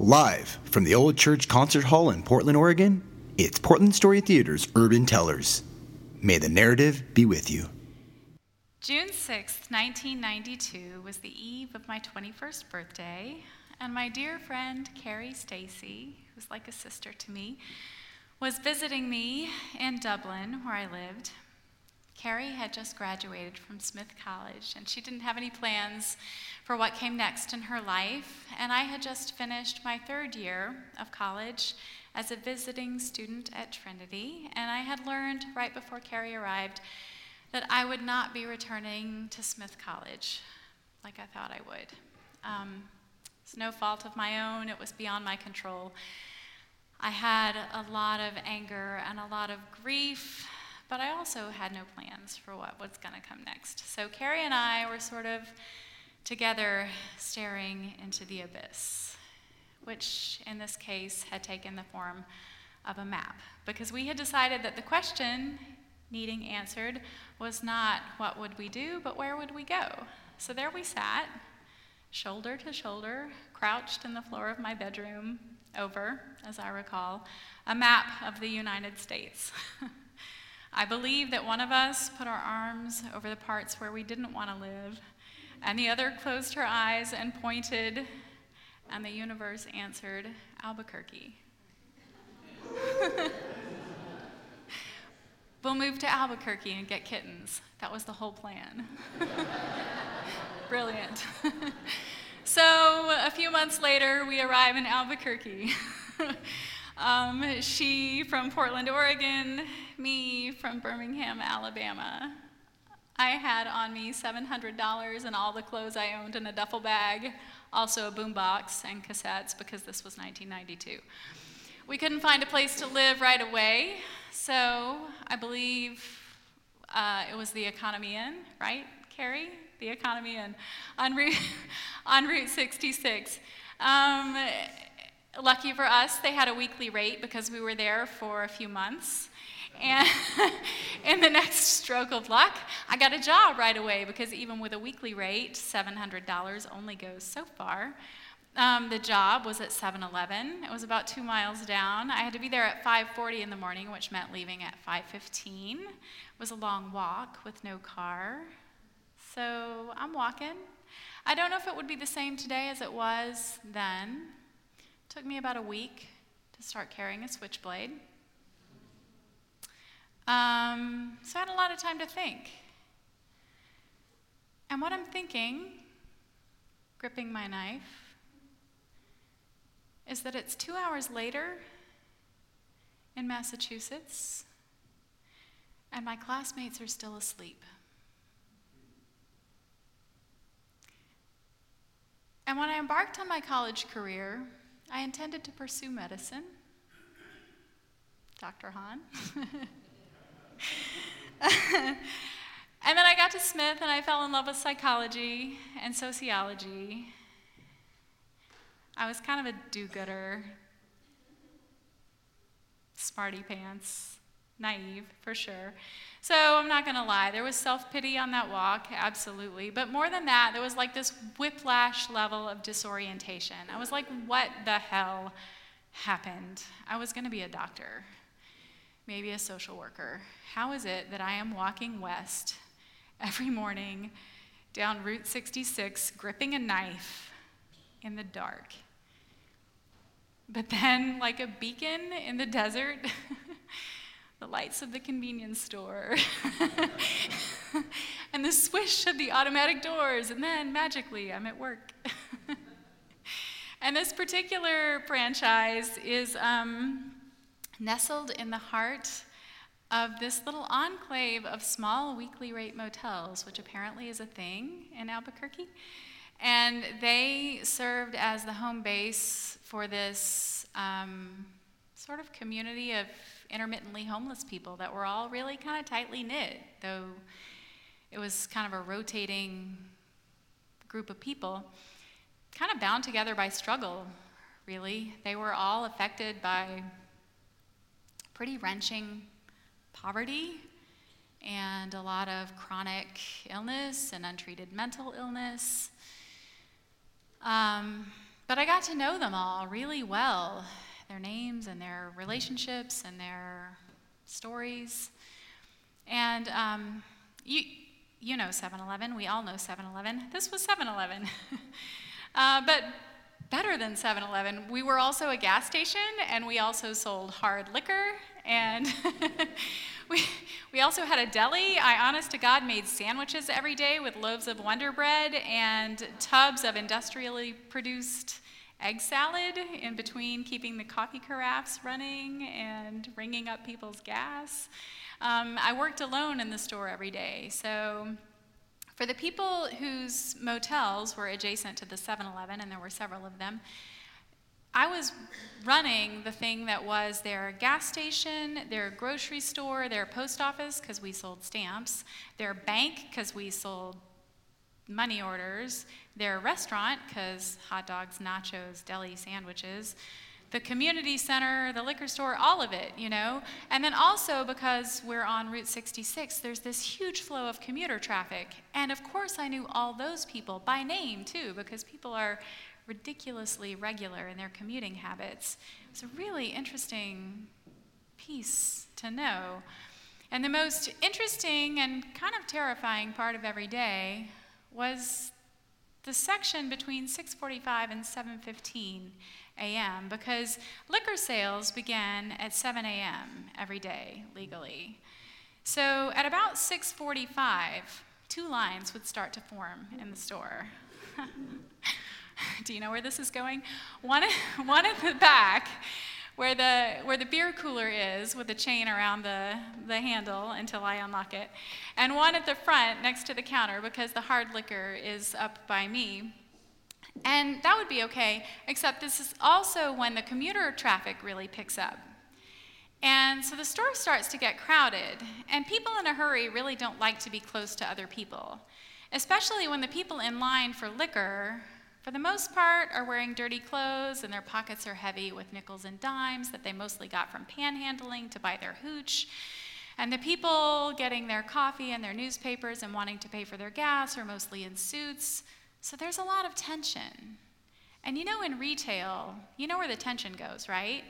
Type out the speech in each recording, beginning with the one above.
Live from the Old Church Concert Hall in Portland, Oregon, it's Portland Story Theater's Urban Tellers. May the narrative be with you. June 6th, 1992 was the eve of my 21st birthday, and my dear friend Carrie Stacy, who's like a sister to me, was visiting me in Dublin, where I lived. Carrie had just graduated from Smith College, and she didn't have any plans for what came next in her life. And I had just finished my third year of college as a visiting student at Trinity, and I had learned right before Carrie arrived that I would not be returning to Smith College like I thought I would. Um, it's no fault of my own, it was beyond my control. I had a lot of anger and a lot of grief, but I also had no plans for what was going to come next. So Carrie and I were sort of together staring into the abyss, which in this case had taken the form of a map, because we had decided that the question needing answered was not what would we do, but where would we go? So there we sat, shoulder to shoulder, crouched in the floor of my bedroom, over, as I recall, a map of the United States. I believe that one of us put our arms over the parts where we didn't want to live, and the other closed her eyes and pointed, and the universe answered Albuquerque. we'll move to Albuquerque and get kittens. That was the whole plan. Brilliant. so a few months later, we arrive in Albuquerque. Um, she from Portland, Oregon, me from Birmingham, Alabama. I had on me $700 and all the clothes I owned in a duffel bag, also a boombox and cassettes because this was 1992. We couldn't find a place to live right away, so I believe uh, it was the Economy Inn, right, Carrie? The Economy Inn on Route, on Route 66. Um, lucky for us, they had a weekly rate because we were there for a few months. And in the next stroke of luck, I got a job right away because even with a weekly rate, $700 only goes so far. Um, the job was at 7-Eleven. It was about two miles down. I had to be there at 5:40 in the morning, which meant leaving at 5:15. It was a long walk with no car. So I'm walking. I don't know if it would be the same today as it was then. Took me about a week to start carrying a switchblade. Um, so I had a lot of time to think. And what I'm thinking, gripping my knife, is that it's two hours later in Massachusetts, and my classmates are still asleep. And when I embarked on my college career, I intended to pursue medicine. Dr. Hahn. and then I got to Smith and I fell in love with psychology and sociology. I was kind of a do gooder, smarty pants, naive for sure. So I'm not going to lie, there was self pity on that walk, absolutely. But more than that, there was like this whiplash level of disorientation. I was like, what the hell happened? I was going to be a doctor maybe a social worker. How is it that I am walking west every morning down Route 66, gripping a knife in the dark? But then, like a beacon in the desert, the lights of the convenience store, and the swish of the automatic doors, and then magically I'm at work. and this particular franchise is um, nestled in the heart of this little enclave of small weekly rate motels, which apparently is a thing in Albuquerque. And they served as the home base for this um, sort of community of intermittently homeless people that were all really kind of tightly knit, though it was kind of a rotating group of people, kind of bound together by struggle, really. They were all affected by pretty wrenching poverty and a lot of chronic illness and untreated mental illness. Um, but I got to know them all really well their names and their relationships and their stories. And um, you, you know 7 Eleven. We all know 7 Eleven. This was 7 Eleven. uh, but better than 7 Eleven, we were also a gas station and we also sold hard liquor. And we, we also had a deli. I, honest to God, made sandwiches every day with loaves of Wonder Bread and tubs of industrially produced egg salad in between keeping the coffee carafes running and ringing up people's gas. Um, I worked alone in the store every day. So, for the people whose motels were adjacent to the 7 Eleven, and there were several of them, I was running the thing that was their gas station, their grocery store, their post office, because we sold stamps, their bank, because we sold money orders, their restaurant, because hot dogs, nachos, deli sandwiches, the community center, the liquor store, all of it, you know? And then also because we're on Route 66, there's this huge flow of commuter traffic. And of course, I knew all those people by name too, because people are ridiculously regular in their commuting habits. It's a really interesting piece to know. And the most interesting and kind of terrifying part of every day was the section between 6:45 and 7:15 a.m. because liquor sales began at 7 a.m. every day legally. So at about 6:45, two lines would start to form in the store. Do you know where this is going? One, one at the back where the, where the beer cooler is with the chain around the, the handle until I unlock it, and one at the front next to the counter because the hard liquor is up by me. And that would be okay, except this is also when the commuter traffic really picks up. And so the store starts to get crowded, and people in a hurry really don't like to be close to other people, especially when the people in line for liquor for the most part, are wearing dirty clothes and their pockets are heavy with nickels and dimes that they mostly got from panhandling to buy their hooch. And the people getting their coffee and their newspapers and wanting to pay for their gas are mostly in suits. So there's a lot of tension. And you know, in retail, you know where the tension goes, right?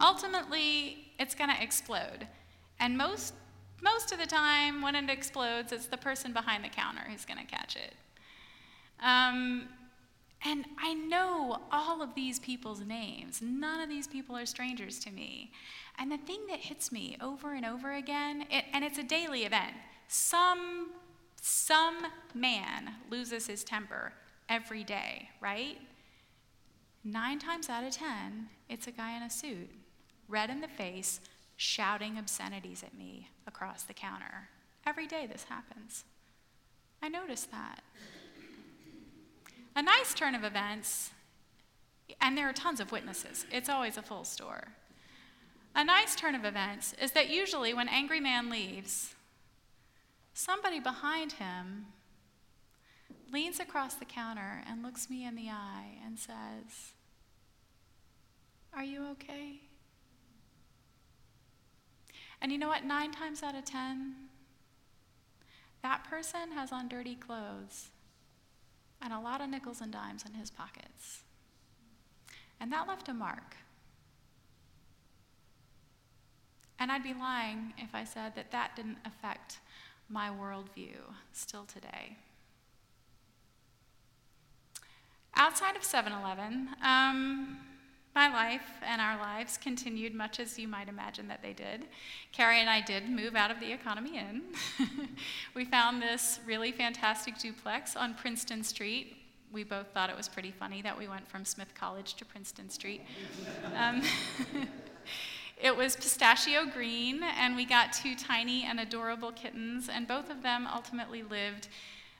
Ultimately, it's going to explode. And most, most of the time, when it explodes, it's the person behind the counter who's going to catch it. Um, and I know all of these people's names. None of these people are strangers to me. And the thing that hits me over and over again, it, and it's a daily event, some, some man loses his temper every day, right? Nine times out of ten, it's a guy in a suit, red in the face, shouting obscenities at me across the counter. Every day this happens. I notice that. A nice turn of events, and there are tons of witnesses, it's always a full store. A nice turn of events is that usually when Angry Man leaves, somebody behind him leans across the counter and looks me in the eye and says, Are you okay? And you know what? Nine times out of ten, that person has on dirty clothes and a lot of nickels and dimes in his pockets. And that left a mark. And I'd be lying if I said that that didn't affect my worldview still today. Outside of 7 Eleven, um, my life and our lives continued much as you might imagine that they did. Carrie and I did move out of the Economy Inn. we found this really fantastic duplex on Princeton Street. We both thought it was pretty funny that we went from Smith College to Princeton Street. Um, it was pistachio green, and we got two tiny and adorable kittens, and both of them ultimately lived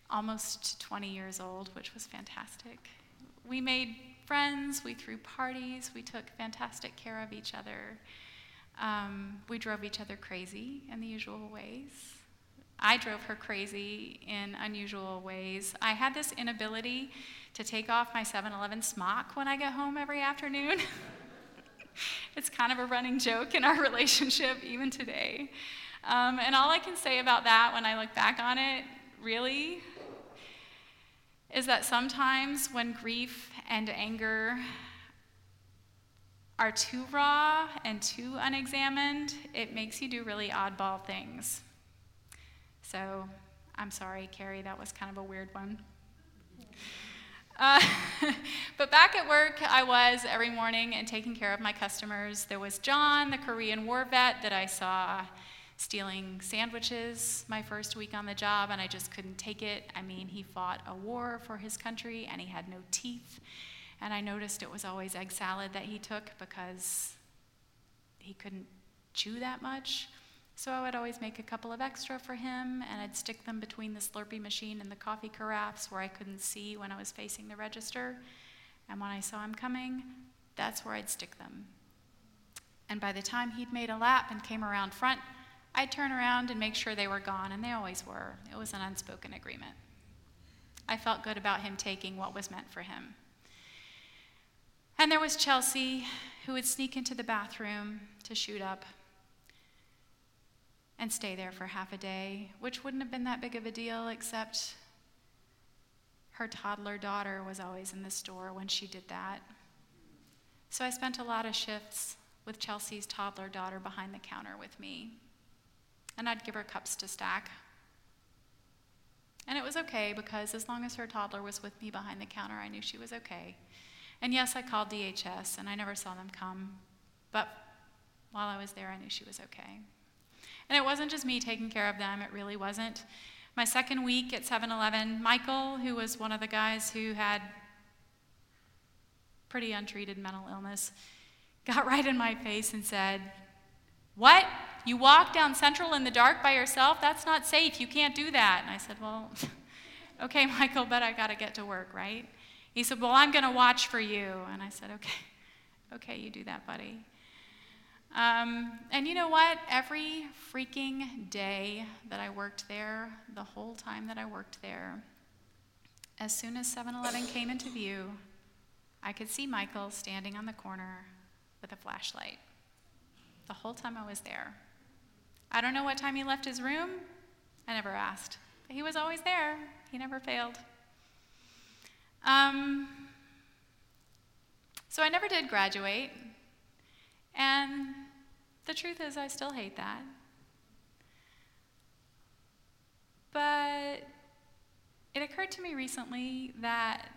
almost 20 years old, which was fantastic. We made friends, we threw parties, we took fantastic care of each other. Um, we drove each other crazy in the usual ways. I drove her crazy in unusual ways. I had this inability to take off my 7 Eleven smock when I get home every afternoon. it's kind of a running joke in our relationship, even today. Um, and all I can say about that when I look back on it, really, is that sometimes when grief and anger are too raw and too unexamined, it makes you do really oddball things. So I'm sorry, Carrie, that was kind of a weird one. Uh, but back at work, I was every morning and taking care of my customers. There was John, the Korean war vet that I saw stealing sandwiches my first week on the job, and I just couldn't take it. I mean, he fought a war for his country and he had no teeth. And I noticed it was always egg salad that he took because he couldn't chew that much. So I would always make a couple of extra for him, and I'd stick them between the Slurpee machine and the coffee carafes where I couldn't see when I was facing the register. And when I saw him coming, that's where I'd stick them. And by the time he'd made a lap and came around front, I'd turn around and make sure they were gone, and they always were. It was an unspoken agreement. I felt good about him taking what was meant for him. And there was Chelsea, who would sneak into the bathroom to shoot up and stay there for half a day, which wouldn't have been that big of a deal, except her toddler daughter was always in the store when she did that. So I spent a lot of shifts with Chelsea's toddler daughter behind the counter with me and I'd give her cups to stack. And it was okay because as long as her toddler was with me behind the counter, I knew she was okay. And yes, I called DHS and I never saw them come, but while I was there, I knew she was okay. And it wasn't just me taking care of them, it really wasn't. My second week at 7 Eleven, Michael, who was one of the guys who had pretty untreated mental illness, got right in my face and said, What? You walk down Central in the dark by yourself? That's not safe. You can't do that. And I said, Well, okay, Michael, but I got to get to work, right? He said, Well, I'm going to watch for you. And I said, Okay, okay, you do that, buddy. Um, and you know what? Every freaking day that I worked there, the whole time that I worked there, as soon as 7 Eleven came into view, I could see Michael standing on the corner with a flashlight. The whole time I was there. I don't know what time he left his room. I never asked. But he was always there, he never failed. Um, so I never did graduate. And the truth is, I still hate that. But it occurred to me recently that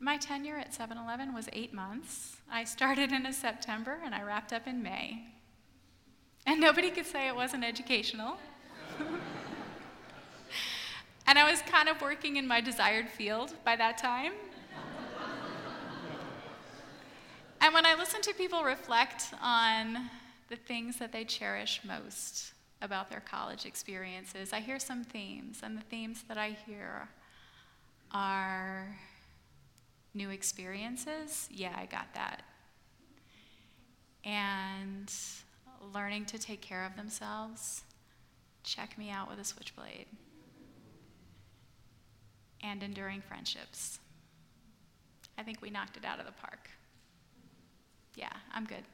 my tenure at 7 Eleven was eight months. I started in September and I wrapped up in May. And nobody could say it wasn't educational. and I was kind of working in my desired field by that time. and when I listen to people reflect on the things that they cherish most about their college experiences, I hear some themes, and the themes that I hear are new experiences. Yeah, I got that. And learning to take care of themselves, check me out with a switchblade. And enduring friendships. I think we knocked it out of the park. Yeah, I'm good.